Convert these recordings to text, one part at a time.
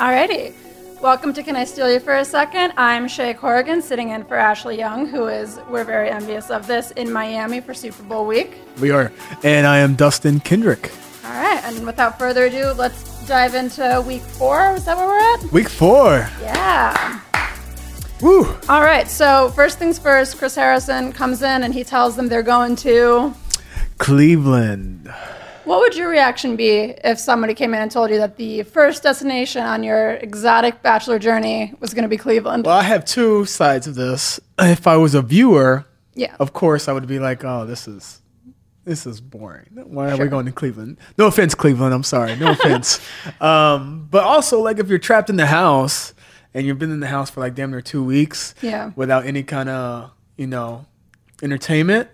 Alrighty. Welcome to Can I Steal You for a Second? I'm Shay Corrigan, sitting in for Ashley Young, who is, we're very envious of this, in Miami for Super Bowl week. We are. And I am Dustin Kendrick. All right, and without further ado, let's dive into week four. Is that where we're at? Week four. Yeah. Woo. All right, so first things first, Chris Harrison comes in and he tells them they're going to. Cleveland. What would your reaction be if somebody came in and told you that the first destination on your exotic bachelor journey was going to be Cleveland? Well, I have two sides of this. If I was a viewer, yeah. of course I would be like, oh, this is this is boring. Why are we going to Cleveland? No offense, Cleveland. I'm sorry. No offense. um, but also, like, if you're trapped in the house and you've been in the house for like damn near two weeks Yeah. without any kind of, you know, entertainment,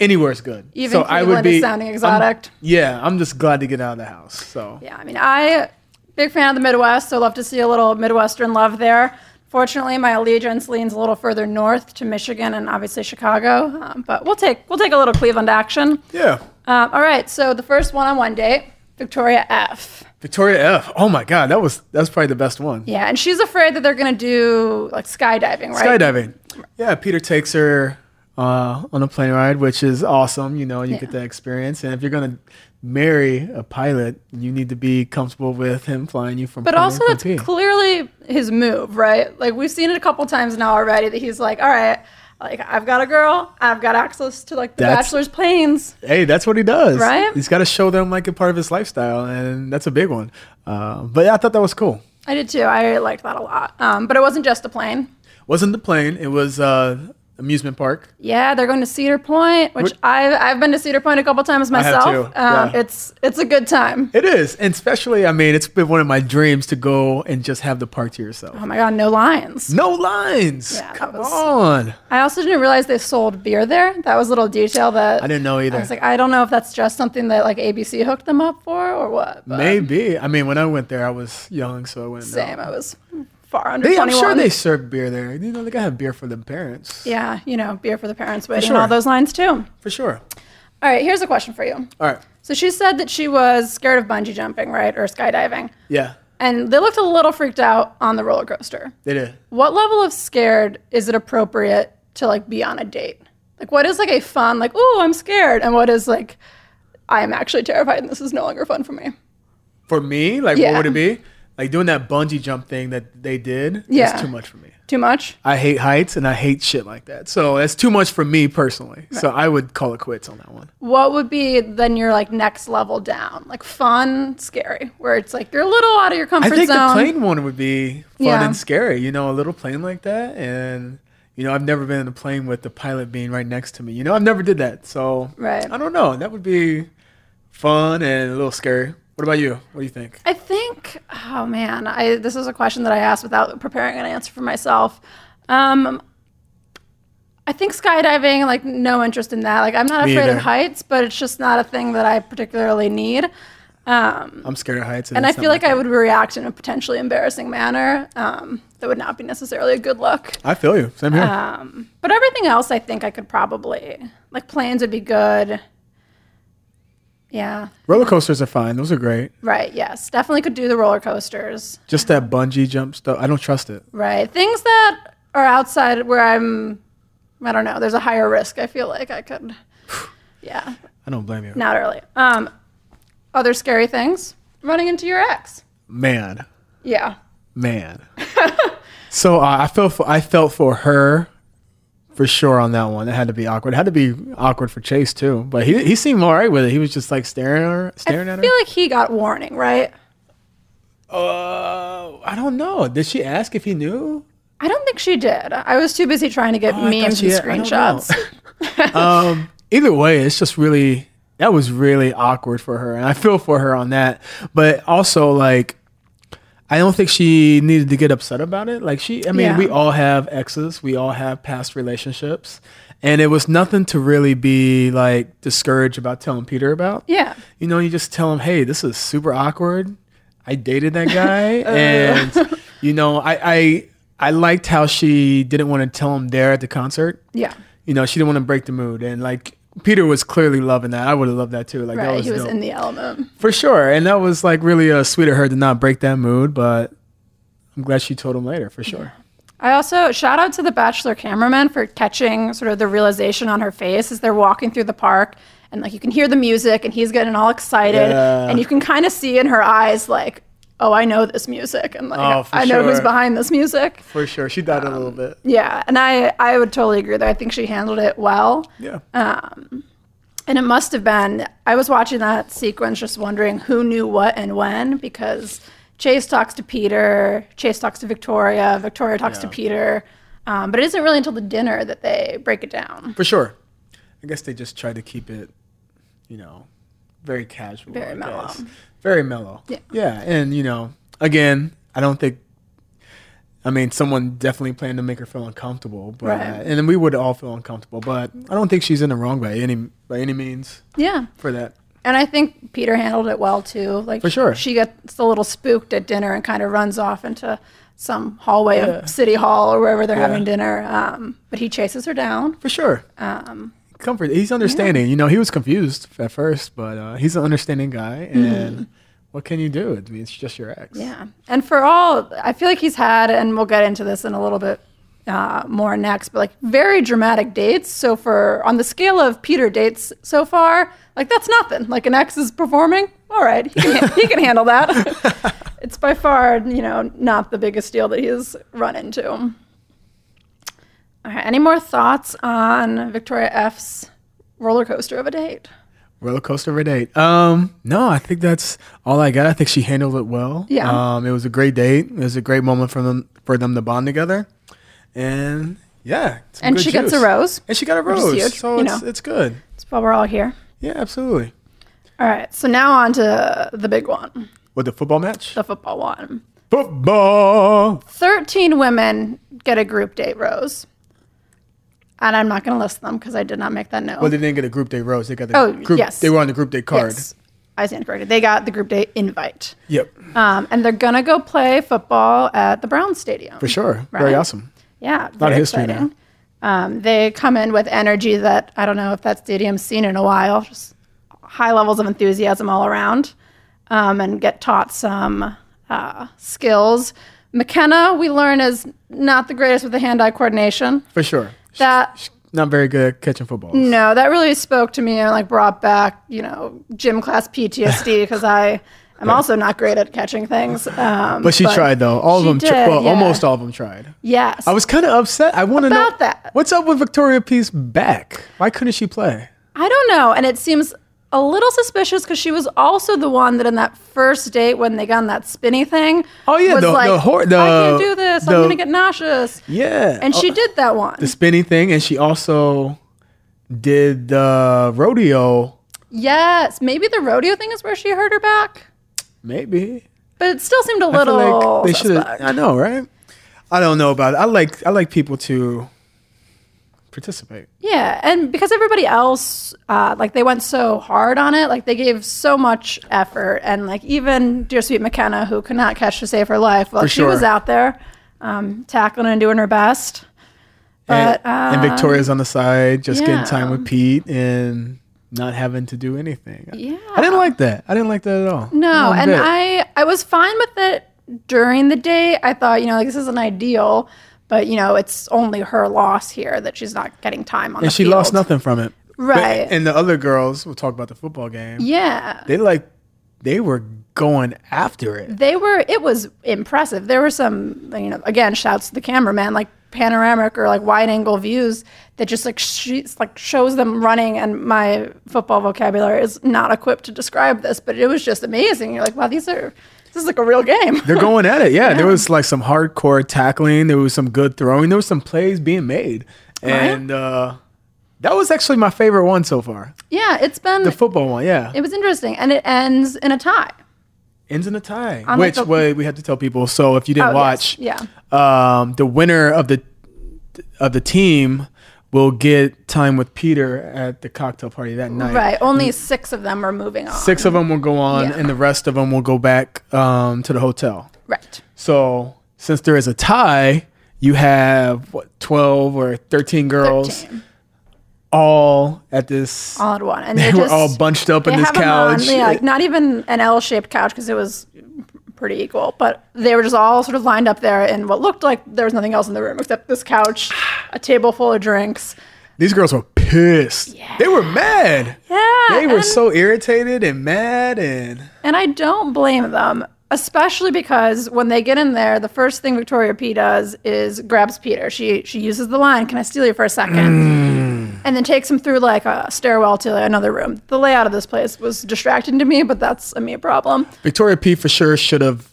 anywhere's good. Even Cleveland is sounding I'm- exotic. yeah, I'm just glad to get out of the house. So Yeah, I mean, I big fan of the Midwest, so love to see a little Midwestern love there. Fortunately, my allegiance leans a little further north to Michigan and obviously Chicago, um, but we'll take we'll take a little Cleveland action. yeah. Um, all right, so the first one-on-one date, Victoria F. Victoria F. Oh my God, that was that's probably the best one. Yeah, and she's afraid that they're gonna do like skydiving, right? Skydiving. Yeah, Peter takes her uh, on a plane ride, which is awesome. You know, you Yeah. get that experience. And if you're gonna marry a pilot, you need to be comfortable with him flying you from. But also, to point it's clearly his move, right? Like we've seen it a couple times now already. That he's like, "All right, like I've got a girl, I've got access to like the That's- bachelor's planes." Hey, that's what he does. Right? He's got to show them like a part of his lifestyle, and that's a big one. Uh, but yeah, I thought that was cool. I did too. I liked that a lot. Um, but it wasn't just the plane. Wasn't the plane? It was uh, amusement park. Yeah, they're going to Cedar Point, which I've I've been to Cedar Point a couple times myself. I have too, Um, yeah. It's it's a good time. It is, and especially, I mean, it's been one of my dreams to go and just have the park to yourself. Oh my god, no lines. No lines. Yeah, Come was- on. I also didn't realize they sold beer there. That was a little detail that I didn't know either. I was like, I don't know if that's just something that like ABC hooked them up for or what. Maybe. I mean, when I went there, I was young, so I know. Same. I was far under They, I'm sure they serve beer there. You know, they gotta have beer for the parents. Yeah, you know, beer for the parents waiting, sure. all those lines too. For sure. All right, here's a question for you. All right. So she said that she was scared of bungee jumping, right, or skydiving, Yeah, and they looked a little freaked out on the roller coaster. they did. What level of scared is it appropriate to like be on a date? Like, what is like a fun, like, oh, I'm scared, and what is like, I am actually terrified, and this is no longer fun for me. For me, like, Yeah. what would it be? Like doing that bungee jump thing that they did Yeah. is too much for me. Too much? I hate heights and I hate shit like that. So that's too much for me personally. So I would call it quits on that one. What would be then your like next level down? Like fun, scary, where it's like you're a little out of your comfort zone. I think zone. the plane one would be fun Yeah. and scary. You know, a little plane like that, and you know, I've never been in a plane with the pilot being right next to me. You know, I've never did that, so Right. I don't know. That would be fun and a little scary. What about you? What do you think? I think, oh man, I this is a question that I asked without preparing an answer for myself. Um, I think skydiving, like, no interest in that. Like, I'm not Me afraid of heights, but it's just not a thing that I particularly need. Um, I'm scared of heights, and I feel like I would react in a potentially embarrassing manner. Um, that would not be necessarily a good look. I feel you. Same here. Um, but everything else, I think I could probably like planes would be good. Yeah, Roller coasters are fine. Those are great. right. Yes, definitely could do the roller coasters. Just that bungee jump stuff. I don't trust it. Right, things that are outside where I'm. I don't know. There's a higher risk. I feel like I could. Yeah, I don't blame you. not early. Um, other scary things. Running into your ex. Man, Yeah. man. so uh, I felt for I felt for her for sure on that one. It had to be awkward. It had to be awkward for Chase too. But he he seemed all right with it. He was just like staring at her, staring I at her. I feel like he got warning, right? Uh, I don't know. Did she ask if he knew? I don't think she did. I was too busy trying to get Oh, memes and had- screenshots. um, either way, it's just really that was really awkward for her, and I feel for her on that. But also, like, I don't think she needed to get upset about it. Like, she, I mean, Yeah. we all have exes, we all have past relationships, and it was nothing to really be like discouraged about telling Peter about. Yeah. You know, you just tell him, hey, this is super awkward. I dated that guy, uh. and you know, I, I I liked how she didn't want to tell him there at the concert Yeah. you know, she didn't want to break the mood. And like Peter was clearly loving that. I would have loved that too. Like that was, He was dope. in the element. for sure. And that was like really uh, sweet of her to not break that mood. But I'm glad she told him later for sure. I also shout out to the Bachelor cameraman for catching sort of the realization on her face as they're walking through the park. And like you can hear the music and he's getting all excited. Yeah. And you can kind of see in her eyes, like, oh, I know this music. And like, Oh, I know who's behind this music. For sure, she died a little bit. Yeah. And I, I would totally agree there. I think she handled it well. Yeah, Um, And it must have been, I was watching that sequence just wondering who knew what and when because Chase talks to Peter, Chase talks to Victoria, Victoria talks to Peter. Um, but it isn't really until the dinner that they break it down. for sure. I guess they just tried to keep it, you know, very casual. Very mellow. Very mellow. Yeah. Yeah, and you know, again, I don't think. I mean, someone definitely planned to make her feel uncomfortable, but Right. and then we would all feel uncomfortable. But I don't think she's in the wrong by any by any means Yeah. for that. And I think Peter handled it well too. Like For sure. she gets a little spooked at dinner and kind of runs off into some hallway Yeah. of City Hall or wherever they're Yeah. having dinner. Um, but he chases her down. For sure. Um, Comfort. He's understanding. You know, he was confused at first, but uh, he's an understanding guy. And what can you do? I mean, it's just your ex. Yeah. And for all, I feel like he's had, and we'll get into this in a little bit uh, more next, but like very dramatic dates. So for, on the scale of Peter dates so far, like that's nothing. Like an ex is performing. All right. He can, he can handle that. it's by far, you know, not the biggest deal that he's run into. All right. Any more thoughts on Victoria F's roller coaster of a date? Roller coaster of a date. Um, no, I think that's all I got. I think she handled it well. Yeah. Um, it was a great date. It was a great moment for them for them to bond together. And yeah. And she gets a rose. And she got a rose. huge, so it's, know. it's good. That's why we're all here. Yeah, absolutely. All right. So now on to the big one, With the football match? the football one. Football. 13 women get a group date rose. And I'm not going to list them because I did not make that note. Well, they didn't get a group day rose. They got the Oh, group. yes. They were on the group day card. Yes, I stand corrected. They got the group date invite. Yep. Um, and they're going to go play football at the Brown Stadium. For sure. Very awesome. Yeah. A Lot of history exciting. Um, they come in with energy that I don't know if that stadium's seen in a while. Just high levels of enthusiasm all around, um, and get taught some uh, skills. Mykenna, we learn, is not the greatest with the hand-eye coordination. For sure. That not very good at catching footballs. no, that really spoke to me and like brought back you know gym class PTSD because I I'm also not great at catching things. Um, But she tried though. All of them. Tri- did, well, yeah. almost all of them tried. Yes, I was kind of upset. I want to know that. what's up with Victoria P's back. Why couldn't she play? I don't know, and it seems a little suspicious because she was also the one that in that first date when they got on that spinny thing. Oh, yeah, was the- like, the hor- the- I can't do this. I'm gonna get nauseous. Yeah, And she Oh, did that one. the spinny thing, and she also did the rodeo. yes, maybe the rodeo thing is where she hurt her back, Maybe but it still seemed a little like they should. I know, right? I don't know about it. I like I like people to participate. Yeah, and because everybody else, uh, like they went so hard on it, like they gave so much effort, and like even dear sweet Mykenna, who could not catch to save her life, well, For she was out there um, tackling and doing her best. But and, and uh, Victoria's on the side, just getting time with Pete and not having to do anything. Yeah, I didn't like that. I didn't like that at all. No, and bit. I I was fine with it during the day. I thought, you know, like this isn't ideal, but you know, it's only her loss here that she's not getting time on and she field. lost nothing from it. But- Right. and the other girls, we'll talk about the football game. Yeah. They like they were going after it. They were. It was impressive. There were some, you know, again, shouts to the cameraman, like panoramic or like wide angle views that just like she, like shows them running. And my football vocabulary is not equipped to describe this, but it was just amazing. You're like, wow, these are this is like a real game. They're going at it. Yeah, there was like some hardcore tackling. There was some good throwing. There was some plays being made, and uh, that was actually my favorite one so far. yeah, it's been. The football one. Yeah, it was interesting, and it ends in a tie. ends in a tie. On, like, Which the- way we have to tell people. So if you didn't Oh, watch, yes. um, the winner of the of the team will get time with Peter at the cocktail party that night. Right. Only six of them are moving on. Six of them will go on, Yeah. and the rest of them will go back um, to the hotel. Right. So since there is a tie, you have what twelve or thirteen girls 13. all at this. odd one, and they they were all bunched up in this 'em on, couch. yeah, like not even an L-shaped couch because it was pretty equal. But they were just all sort of lined up there in what looked like there was nothing else in the room except this couch, a table full of drinks. These girls were pissed. They were mad. Yeah. They were and- so irritated and mad and And I don't blame them, especially because when they get in there, the first thing Victoria P does is grabs Peter. She she uses the line, "Can I steal you for a second? Mm. And then takes him through like a stairwell to another room. The layout of this place was distracting to me, but that's a me problem. Victoria P for sure should have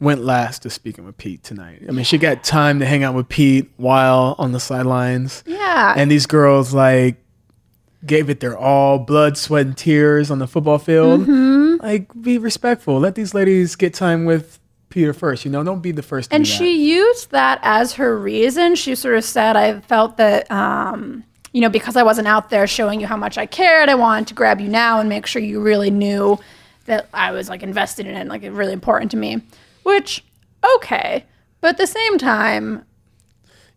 went last to speaking with Pete tonight. I mean, she got time to hang out with Pete while on the sidelines. Yeah. And these girls like gave it their all, blood, sweat, and tears on the football field. Mm-hmm. Like, be respectful. Let these ladies get time with Peter first. You know, don't be the first. To and she used that as her reason. She sort of said, I felt that, um, you know, because I wasn't out there showing you how much I cared, I wanted to grab you now and make sure you really knew that I was like invested in it, like it really important to me. Which, okay. But at the same time,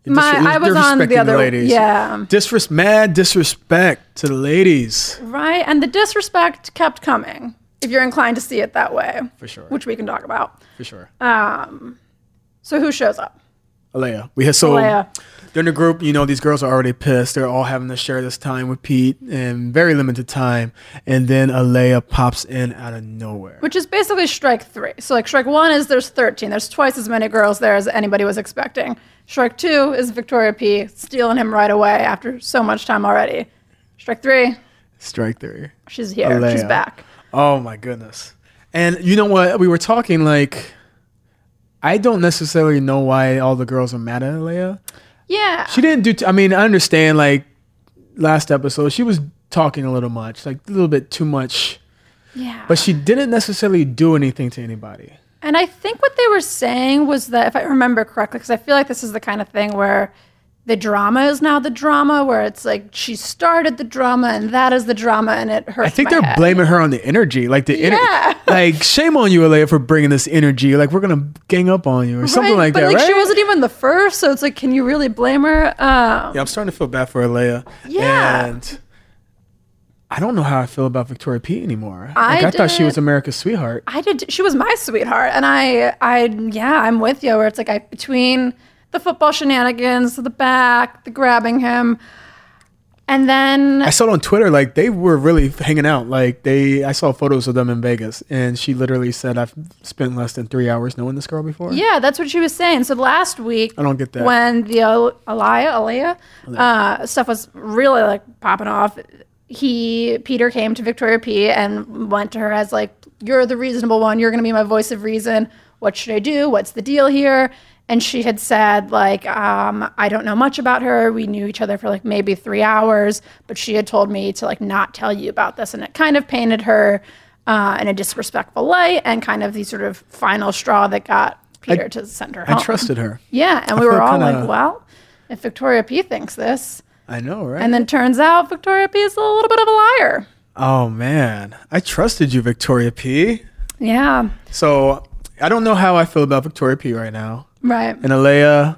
my- I was on the other- ladies. yeah. Disres- mad disrespect to the ladies. right? And the disrespect kept coming, if you're inclined to see it that way. For sure. Which we can talk about. For sure. Um, So who shows up? Alayah. We had so Alayah. during the group, you know, these girls are already pissed. They're all having to share this time with Pete and very limited time. And then Alayah pops in out of nowhere. Which is basically strike three. So, like, strike one is there's 13. There's twice as many girls there as anybody was expecting. Strike two is Victoria P. stealing him right away after so much time already. Strike three, Strike three. she's here. She's back. Oh my goodness. And you know what? We were talking like I don't necessarily know why all the girls are mad at Alayah. Yeah. She didn't do. T- I mean, I understand. Like last episode, she was talking a little much, like a little bit too much. yeah. But she didn't necessarily do anything to anybody. And I think what they were saying was that, if I remember correctly, because I feel like this is the kind of thing where the drama is now the drama, where it's like she started the drama and that is the drama, and it hurts. I think my they're head. blaming her on the energy, like the ener- Yeah. like shame on you, Alayah, for bringing this energy. Like we're gonna gang up on you or something Right? like but that, like right? she wasn't even the first, so it's like, can you really blame her? Um, yeah, I'm starting to feel bad for Alayah. Yeah. and I don't know how I feel about Victoria P anymore. I like I thought she was America's sweetheart. I did. She was my sweetheart, and I, I, yeah, I'm with you. Where it's like I between the football shenanigans, the back, the grabbing him, and then I saw it on Twitter, like they were really hanging out. Like they, I saw photos of them in Vegas, and she literally said, "I've spent less than three hours knowing this girl before." yeah, that's what she was saying. So last week, I don't get that. when the Al- Alayah, Alayah, uh, stuff was really like popping off, he Peter came to Victoria P and went to her as like, "You're the reasonable one. You're going to be my voice of reason. What should I do? What's the deal here?" And she had said like, um, "I don't know much about her. We knew each other for like maybe three hours, but she had told me to like not tell you about this, and it kind of painted her." Uh, in a disrespectful light, and kind of the sort of final straw that got Peter to send her I trusted her. Yeah, and we were all kinda- like, well, if Victoria P thinks this, I know, right? and then turns out Victoria P is a little bit of a liar. oh man, I trusted you, Victoria P. Yeah, So I don't know how I feel about Victoria P right now. right. And Alayah,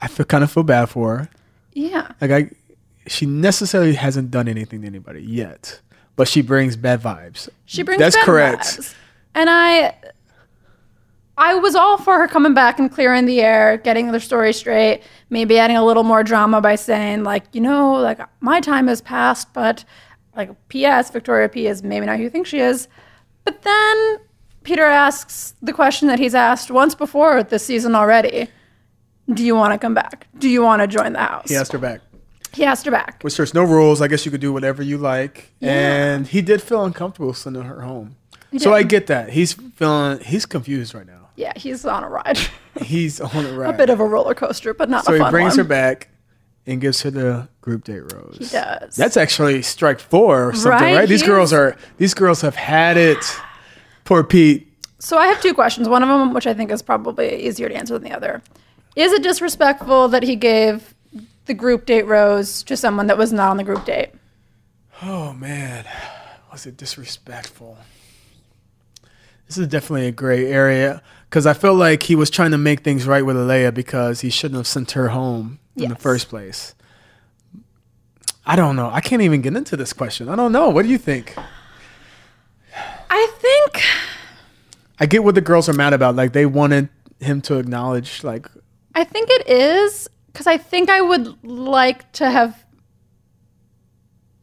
I feel kind of feel bad for her. Yeah, Like I, she necessarily hasn't done anything to anybody yet, but she brings bad vibes. she brings. That's correct. vibes. And I, I was all for her coming back and clearing the air, getting their story straight, maybe adding a little more drama by saying like, you know, like my time has passed, but like, P.S. Victoria P is maybe not who you think she is. But then Peter asks the question that he's asked once before this season already. Do you want to come back? Do you want to join the house? He asked her back. He asked her back. Which there's no rules. I guess you could do whatever you like. Yeah. And he did feel uncomfortable sending her home. So I get that. He's feeling he's confused right now. Yeah, he's on a ride. He's on a ride. a bit of a roller coaster, but not so a he brings one. her back and gives her the group date rose. He does. That's actually strike four or something, right? Right? These girls are these girls have had it. Poor Pete. So I have two questions. One of them, which I think is probably easier to answer than the other, is it disrespectful that he gave the group date rose to someone that was not on the group date? Oh man, was it disrespectful? This is definitely a gray area because I felt like he was trying to make things right with Alayah because he shouldn't have sent her home in the first place. I don't know. I can't even get into this question. I don't know. What do you think? I think I get what the girls are mad about. Like they wanted him to acknowledge like I think it is because I think I would like to have.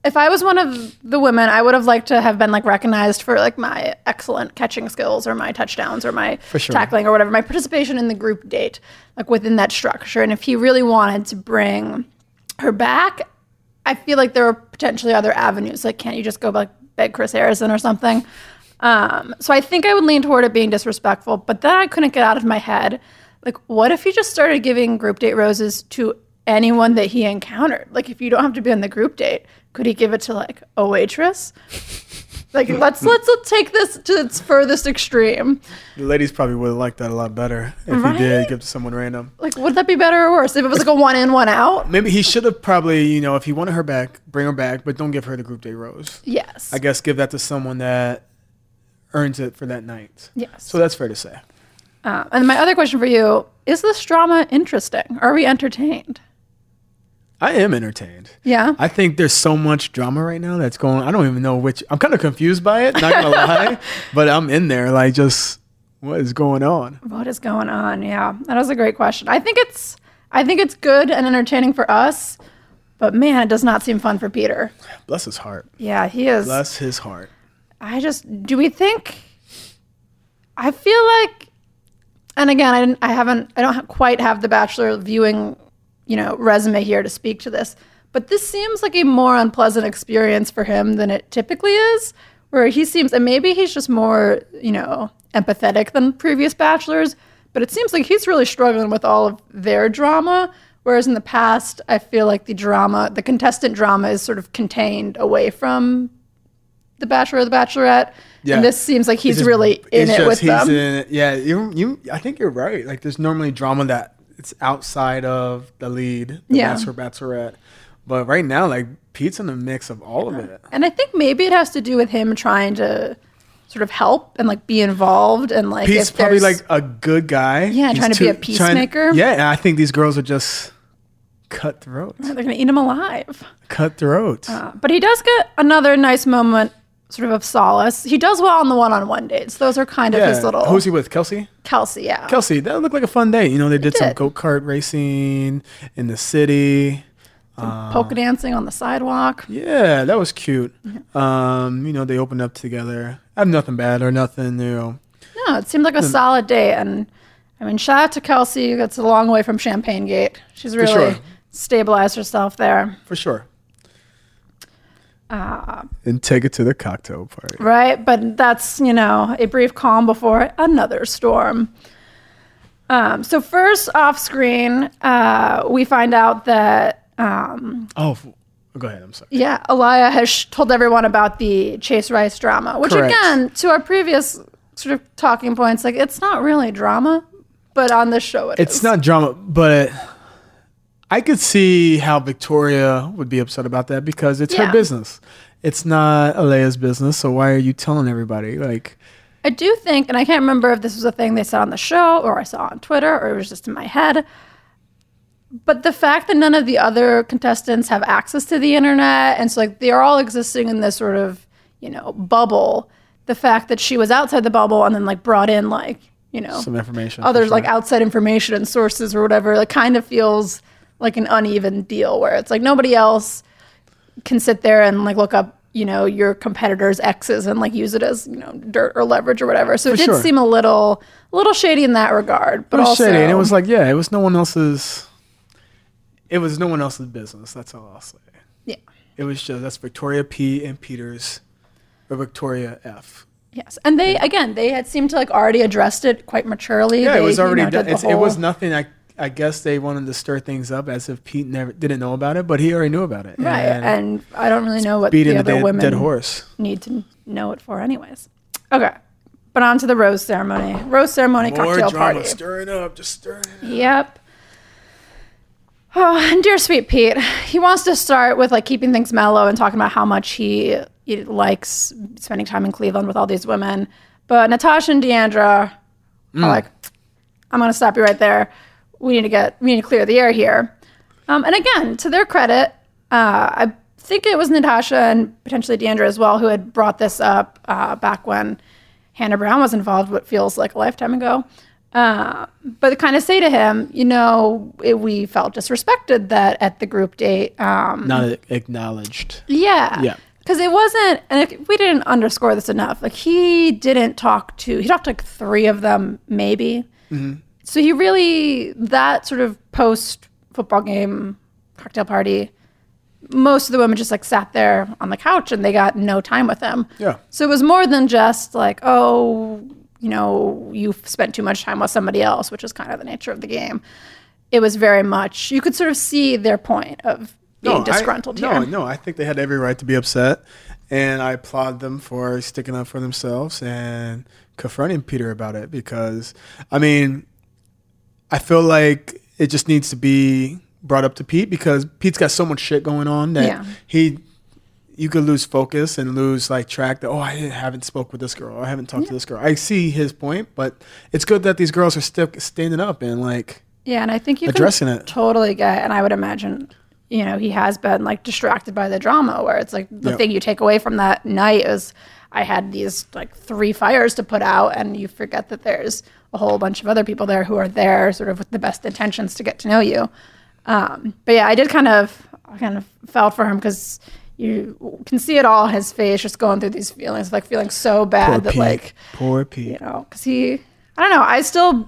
If I was one of the women, I would have liked to have been like recognized for like my excellent catching skills or my touchdowns or my sure. tackling or whatever, my participation in the group date, like within that structure. And if he really wanted to bring her back, I feel like there are potentially other avenues. Like, can't you just go like beg Chris Harrison or something? Um, so I think I would lean toward it being disrespectful, but then I couldn't get out of my head. Like, what if he just started giving group date roses to anyone that he encountered? Like, if you don't have to be on the group date, could he give it to like a waitress? Like, let's let's take this to its furthest extreme. the ladies probably would have liked that a lot better if Right? he did give to someone random. Like, would that be better or worse if it was like a one in, one out? Maybe he should have probably, you know, if he wanted her back, bring her back, but don't give her the group date rose. Yes. I guess give that to someone that earns it for that night. yes. So that's fair to say. Uh, and my other question for you is this drama interesting? Are we entertained? I am entertained. Yeah. I think there's so much drama right now that's going. I don't even know which. I'm kind of confused by it. Not gonna lie, but I'm in there. Like, just what is going on? What is going on? Yeah, that was a great question. I think it's I think it's good and entertaining for us, but man, it does not seem fun for Peter. Bless his heart. Yeah, he is. Bless his heart. I just do we think? I feel like, and again, I didn't. I haven't. I don't quite have the Bachelor viewing, you know, resume here to speak to this. But this seems like a more unpleasant experience for him than it typically is. Where he seems, and maybe he's just more, you know, empathetic than previous bachelors. But it seems like he's really struggling with all of their drama. Whereas in the past, I feel like the drama, the contestant drama, is sort of contained away from the Bachelor or the Bachelorette. Yeah. And this seems like he's just- really in it just with he's them. in it. Yeah, you, you. I think you're right. Like, there's normally drama that it's outside of the lead, the Yeah. bachelor, bachelorette. But right now, like Pete's in the mix of all of it. And I think maybe it has to do with him trying to sort of help and like be involved and like Pete's probably like a good guy. Yeah, He's trying to be a peacemaker. yeah, and I think these girls are just cutthroat. they're gonna eat him alive. Cutthroat. Uh, but he does get another nice moment sort of of solace. He does well on the one-on-one dates. Those are kind of his little Who's he with? Kelsey? Kelsey, yeah. Kelsey, that looked like a fun day. You know, they did, some go kart racing in the city. Polka dancing on the sidewalk. Yeah, that was cute. Um, you know, they opened up together. I have nothing bad or nothing, know. No, it seemed like a solid date. And I mean, shout out to Kelsey. That's a long way from Champagne Gate. She's really sure. stabilized herself there. For sure. Uh, And take it to the cocktail party. right? But that's, you know, a brief calm before another storm. Um, so, first off screen, uh, we find out that, um, Oh, f- go ahead. I'm sorry. yeah, Alayah has sh- told everyone about the Chase Rice drama, which, Correct. again, to our previous sort of talking points, like, it's not really drama, but on this show, it It's is. not drama, but I could see how Victoria would be upset about that because it's Yeah. her business. It's not Alayah's business, so why are you telling everybody? Like, I do think, and I can't remember if this was a thing they said on the show or I saw on Twitter or it was just in my head. But the fact that none of the other contestants have access to the internet, and so like they're all existing in this sort of, you know, bubble. The fact that she was outside the bubble and then like brought in like, you know, some information. for others like outside information and sources or whatever, like kind of feels like an uneven deal where it's like nobody else can sit there and like look up, you know, your competitor's exes and like use it as, you know, dirt or leverage or whatever. So it For did sure. seem a little a little shady in that regard. But It was also shady, and it was like, yeah, it was no one else's. It was no one else's business. That's all I'll say. Yeah. It was just that's Victoria P and Peters, or Victoria F. Yes. And they again they had seemed to like already addressed it quite maturely. Yeah, They, it was you already know, done. it was nothing. I I guess they wanted to stir things up as if Pete never didn't know about it, but he already knew about it. right. And And I don't really know what the the other dead, women dead horse. need to know it for anyways. Okay. But on to the rose ceremony. Rose ceremony cocktail party. stirring up, just stirring. It up. Yep. Oh, and dear sweet Pete, he wants to start with like keeping things mellow and talking about how much he, he likes spending time in Cleveland with all these women. But Natasha and Deandra Mm. are like, I'm going to stop you right there. We need to get, we need to clear the air here. Um, and again, to their credit, uh, I think it was Natasha and potentially Deandra as well who had brought this up uh, back when Hannah Brown was involved, what feels like a lifetime ago. Uh, but kind of say to him, you know, it, we felt disrespected that at the group date. Um, Not acknowledged. yeah. Yeah. Because it wasn't, and if we didn't underscore this enough. Like he didn't talk to, he talked to like three of them, maybe. So he really, that sort of post football game cocktail party, most of the women just like sat there on the couch and they got no time with him. Yeah. So it was more than just like, oh, you know, you've spent too much time with somebody else, which is kind of the nature of the game. It was very much, you could sort of see their point of being I- disgruntled no, here. No no, I think they had every right to be upset, and I applaud them for sticking up for themselves and confronting Peter about it because, I mean, I feel like it just needs to be brought up to Pete because Pete's got so much shit going on that Yeah. he. You could lose focus and lose like track that oh I haven't spoke with this girl I haven't talked to this girl I see his point but it's good that these girls are still standing up and like Yeah, and I think you Addressing it. totally get, and I would imagine, you know, he has been like distracted by the drama, where it's like the Yep. thing you take away from that night is I had these like three fires to put out, and you forget that there's a whole bunch of other people there who are there, sort of with the best intentions to get to know you. Um, but yeah, I did kind of, I kind of felt for him because you can see it all his face, just going through these feelings, like feeling so poor bad that Pete like poor Pete you know, because he, I don't know, I still,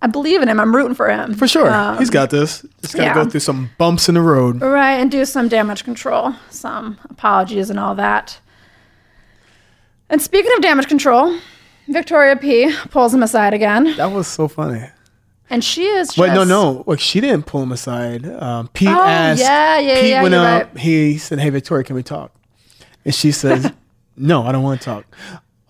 I believe in him. I'm rooting for him For sure. Um, He's got this. Just got to yeah. go through some bumps in the road. right, and do some damage control, some apologies, and all that. And speaking of damage control, Victoria P pulls him aside again, That was so funny. and she is. Just, Wait, no, no. Look, she didn't pull him aside. Um, Pete Oh, asked. yeah, yeah, Pete yeah, went up. right. He said, "Hey, Victoria, can we talk?" And she says, "No, I don't want to talk."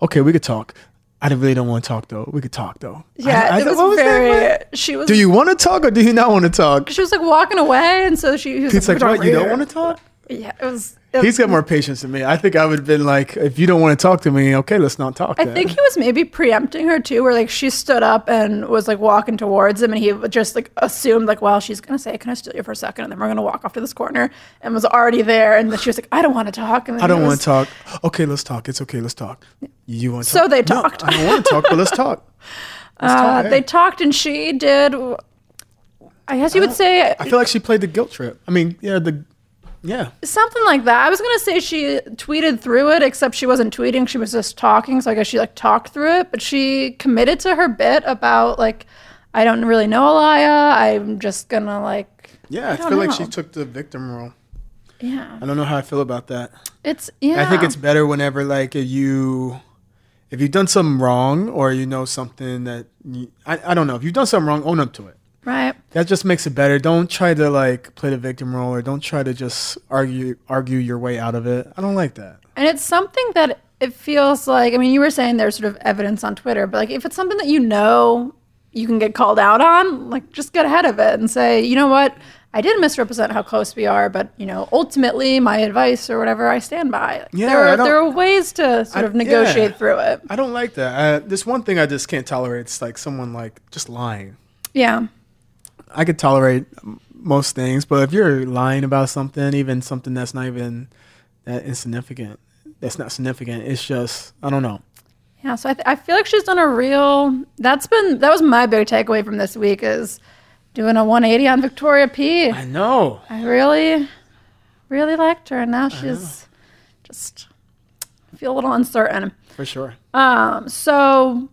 Okay, we could talk. I really don't want to talk though. We could talk though. Yeah, I- I- it was, that, very. she was. Do you want to talk or do you not want to talk? She was like walking away, and so she. he was Pete's like, "We're "What? You don't want to talk?" Yeah, it was. it He's got more patience than me. I think I would have been like, "If you don't want to talk to me, okay, let's not talk." I then." think he was maybe preempting her too, where like she stood up and was like walking towards him, and he just like assumed like, well, she's gonna say, "Can I steal you for a second? and then we're gonna walk off to this corner, and was already there, and then she was like, "I don't want to talk." And then I don't want to talk. Okay, let's talk. It's okay. Let's talk. You want to So they No, talked. I don't want to talk, but let's talk. Let's Uh, talk. They talked, and she did. I guess you would say I feel like she played the guilt trip. I mean, yeah, the yeah. something like that. I was gonna say she tweeted through it, except she wasn't tweeting; she was just talking. So I guess she like talked through it, but she committed to her bit about like, I don't really know Alayah. I'm just gonna like, Yeah, I, don't feel like she took the victim role. yeah. I don't know how I feel about that. It's yeah. I think it's better whenever like if you if you've done something wrong or you know something that you, I, I don't know if you've done something wrong own up to it right. that just makes it better don't try to like play the victim role or don't try to just argue argue your way out of it i don't like that And it's something that it feels like. I mean, you were saying there's sort of evidence on Twitter, but like if it's something that you know you can get called out on, like just get ahead of it and say, you know what, I did misrepresent how close we are, but you know, ultimately, my advice or whatever I stand by. Like, Yeah, there are there are ways to sort I- of negotiate yeah. through it. i don't like that uh, this one thing i just can't tolerate it's like someone like just lying Yeah. I could tolerate most things but if you're lying about something even something that's not even that insignificant that's not significant it's just i don't know Yeah, so I, th- I feel like she's done a real. That's been that was my big takeaway from this week is doing a 180 on Victoria P. i know I really, really liked her, and now she's just I feel a little uncertain. for sure Um, so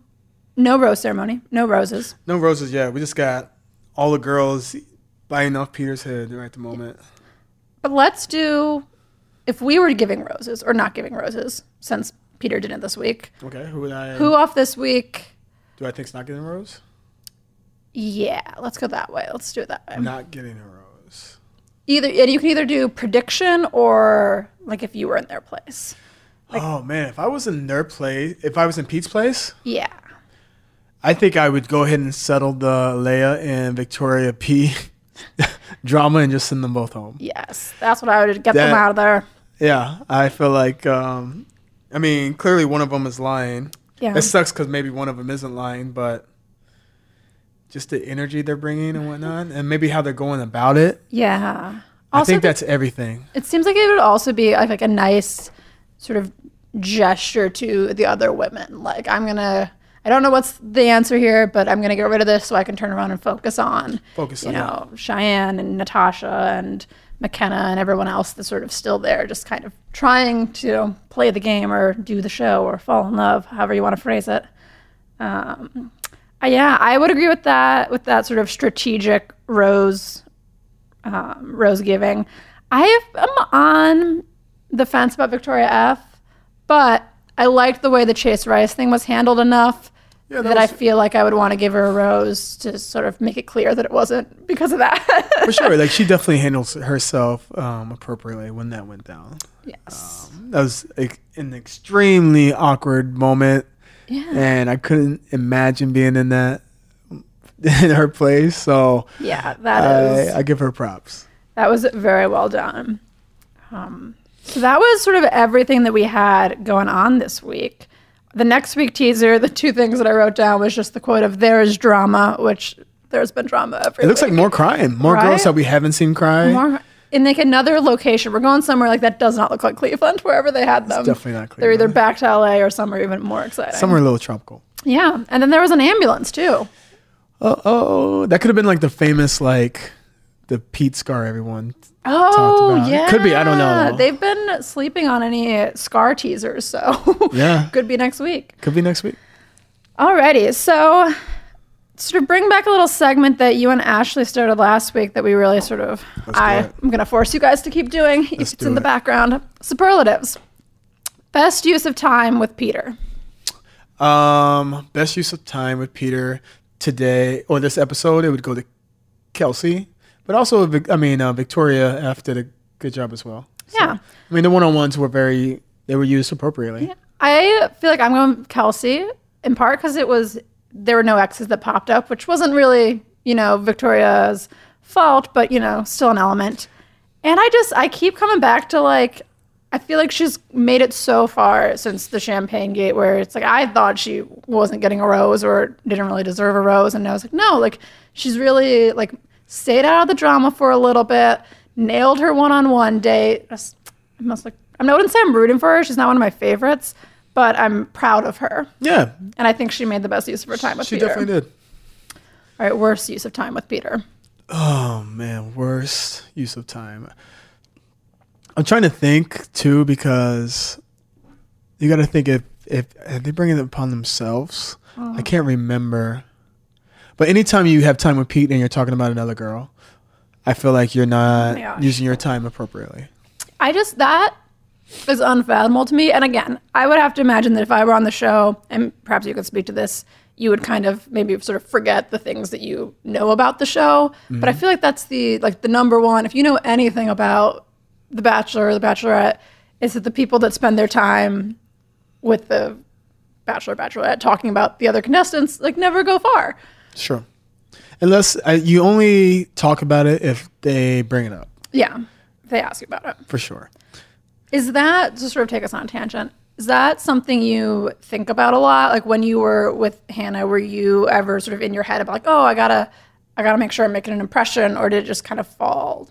no rose ceremony, no roses. No roses Yeah, We just got all the girls biting off Peter's head right at the moment. But let's do if we were giving roses or not giving roses, since Peter didn't this week. Okay, who would I? Who off this week? do I think's not getting a rose? Yeah, let's go that way. Let's do it that way. Not getting a rose. Either and you can either do prediction or like if you were in their place. oh man, if I was in their place, if I was in Pete's place, Yeah. I think I would go ahead and settle the Leia and Victoria P drama and just send them both home. Yes, that's what I would get them out of there. Yeah, I feel like. um I mean, clearly one of them is lying. Yeah. It sucks because maybe one of them isn't lying, but just the energy they're bringing and whatnot, and maybe how they're going about it. Yeah. I think that's everything. it seems like it would also be like, like a nice sort of gesture to the other women. Like, I'm going to, I don't know what's the answer here, but I'm going to get rid of this so I can turn around and focus on, Focus you on know, Shiann and Natasha and Mykenna and everyone else that's sort of still there, just kind of trying to play the game or do the show or fall in love, however you want to phrase it. Um, uh, yeah, I would agree with that. With that sort of strategic rose, um, rose giving. I am on the fence about Victoria F, but I liked the way the Chase Rice thing was handled enough Yeah, that, that I feel like I would want to give her a rose to sort of make it clear that it wasn't because of that. For sure. Like she definitely handles herself um, appropriately when that went down. yes. That was like, an extremely awkward moment, yeah. and I couldn't imagine being in that in her place. So Yeah. That is. I, I give her props. That was very well done. Um, so that was sort of everything that we had going on this week. The next week teaser, the two things that I wrote down was just the quote of "There is drama," which there's been drama every. It looks like more crying, more Right? girls that we haven't seen cry. more in like another location. We're going somewhere like that does not look like Cleveland, wherever they had them. definitely not Cleveland. They're either back to LA or somewhere even more exciting. Somewhere a little tropical. Yeah, and then there was an ambulance too. Oh, oh, that could have been like the famous like the Pete scar everyone. Oh yeah, Could be, I don't know. They've been sleeping on any Scar teasers, so Yeah. could be next week. Could be next week. Alrighty, so sort of bring back a little segment that you and Ashley started last week that we really sort of Let's I, it. I'm gonna force you guys to keep doing if it's do in the background. Superlatives. Best use of time with Peter. Um, best use of time with Peter today or this episode, it would go to Kelsey, but also I mean uh, Victoria F did a good job as well. So, Yeah. I mean the one on ones were very they were used appropriately. Yeah. I feel like I'm going Kelsey in part because it was there were no X's that popped up, which wasn't really you know Victoria's fault, but you know still an element. And I just I keep coming back to like I feel like she's made it so far since the Champagne Gate where it's like I thought she wasn't getting a rose or didn't really deserve a rose, and I was like no, like she's really like stayed out of the drama for a little bit, nailed her one-on-one date. Just- I must like I'm not wouldn't say I'm rooting for her. She's not one of my favorites, but I'm proud of her, Yeah, and I think she made the best use of her time with she Peter. She definitely did. All right, worst use of time with Peter. Oh man, worst use of time. I'm trying to think too because you got to think if if, if they bring it upon themselves. I oh. can't remember, but anytime you have time with Pete and you're talking about another girl, I feel like you're not oh gosh. using your time appropriately. I just that is unfathomable to me. And again, I would have to imagine that if I were on the show, and perhaps you could speak to this, you would kind of maybe sort of forget the things that you know about the show. But I mm-hmm. feel like that's the like the number one. If you know anything about The Bachelor or The Bachelorette, is that the people that spend their time with the Bachelor Bachelorette talking about the other contestants like never go far. Sure, unless uh, you only talk about it if they bring it up, Yeah, they ask you about it. for sure. Is that to sort of take us on a tangent? Is that something you think about a lot? Like when you were with Hannah, were you ever sort of in your head about like, oh, I gotta, I gotta make sure I'm making an impression, or did it just kind of fall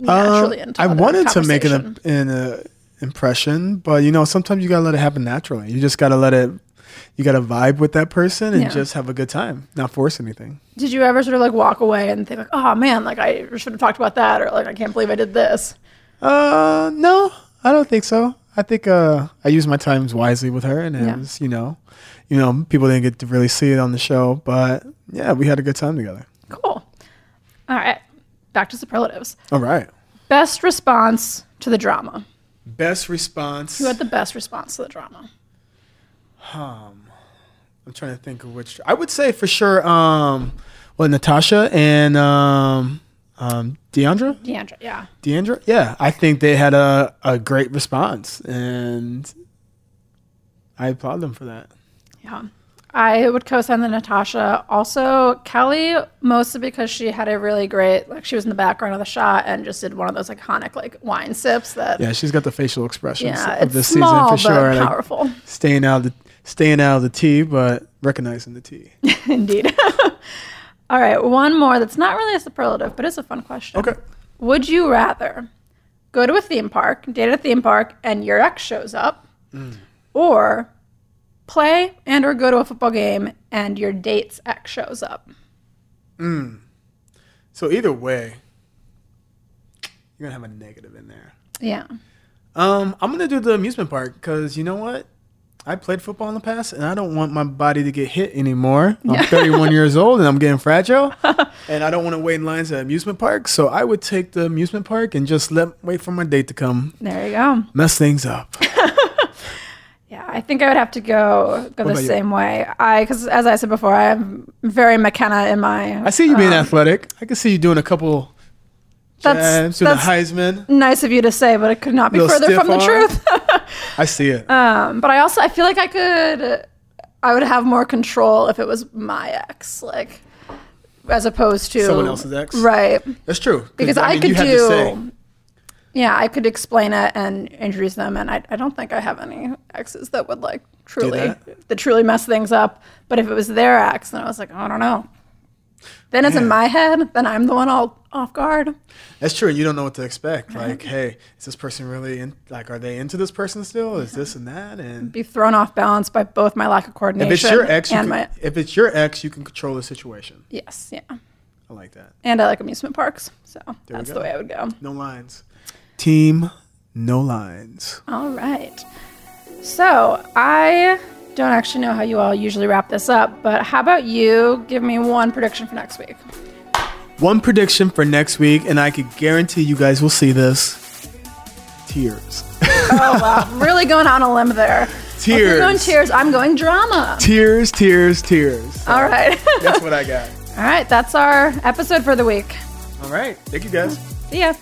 naturally Um, into? I wanted to make an, an uh, impression, but you know, sometimes you gotta let it happen naturally. You just gotta let it. You gotta vibe with that person and Yeah. just have a good time, not force anything. Did you ever sort of like walk away and think like, oh man, like I should have talked about that, or like I can't believe I did this? Uh, no, I don't think so. I think uh, I used my times wisely with her, and it Yeah. was, you know, you know, people didn't get to really see it on the show, but yeah, we had a good time together. Cool. All right, back to superlatives. All right. Best response to the drama. Best response. Who had the best response to the drama? Um, I'm trying to think of which. I would say for sure. Um, well, Natasha and um, um, Deandra. Deandra. Yeah. Deandra. Yeah, I think they had a a great response, and I applaud them for that. Yeah. I would co-sign the Natasha. Also, Kelley, mostly because she had a really great, like she was in the background of the shot and just did one of those iconic like wine sips that, yeah, Yeah, she's got the facial expressions of it's this small season for but sure. like, powerful. staying out of the staying out of the tea, but recognizing the tea. Indeed. All right, one more that's not really a superlative, but it's a fun question. Okay. Would you rather go to a theme park, date at a theme park, and your ex shows up, or play and or go to a football game and your date's ex shows up. So either way, you're gonna have a negative in there. Yeah. Um, I'm gonna do the amusement park because you know what? I played football in the past, and I don't want my body to get hit anymore. I'm 31 years old, and I'm getting fragile, and I don't want to wait in lines at amusement parks. So I would take the amusement park and just let wait for my date to come, There you go. mess things up. Yeah, I think I would have to go go the about you? same way. I because as I said before, I'm very Mykenna in my. I see you being um, athletic. I can see you doing a couple That's- jabs the that's- Heisman. Nice of you to say, but it could not be further from the truth. I see it. um, but I also I feel like I could, I would have more control if it was my ex, like as opposed to Someone else's ex? right? That's true. Because I, mean, could you have to say. do. Yeah, I could explain it and introduce them, and I, I don't think I have any exes that would like truly that? that truly mess things up. But if it was their ex, then I was like, oh, I don't know. Then it's in my head. Then I'm the one all off guard. That's true. You don't know what to expect. Like, hey, is this person really in? Like, are they into this person still? Is this and that? And Be thrown off balance by both my lack of coordination if it's your ex, you and can, my if it's your ex, you can control the situation. yes, yeah. I like that. And I like amusement parks, so we that's the way I would go. No lines. Team, no lines. All right. So I don't actually know how you all usually wrap this up, but how about you give me one prediction for next week? One prediction for next week, and I could guarantee you guys will see this. Tears. Oh wow, really going on a limb there. You're going Tears. tears. I'm going drama. Tears, tears, tears. All right. That's what I got. All right, that's our episode for the week. All right. Thank you guys. See ya.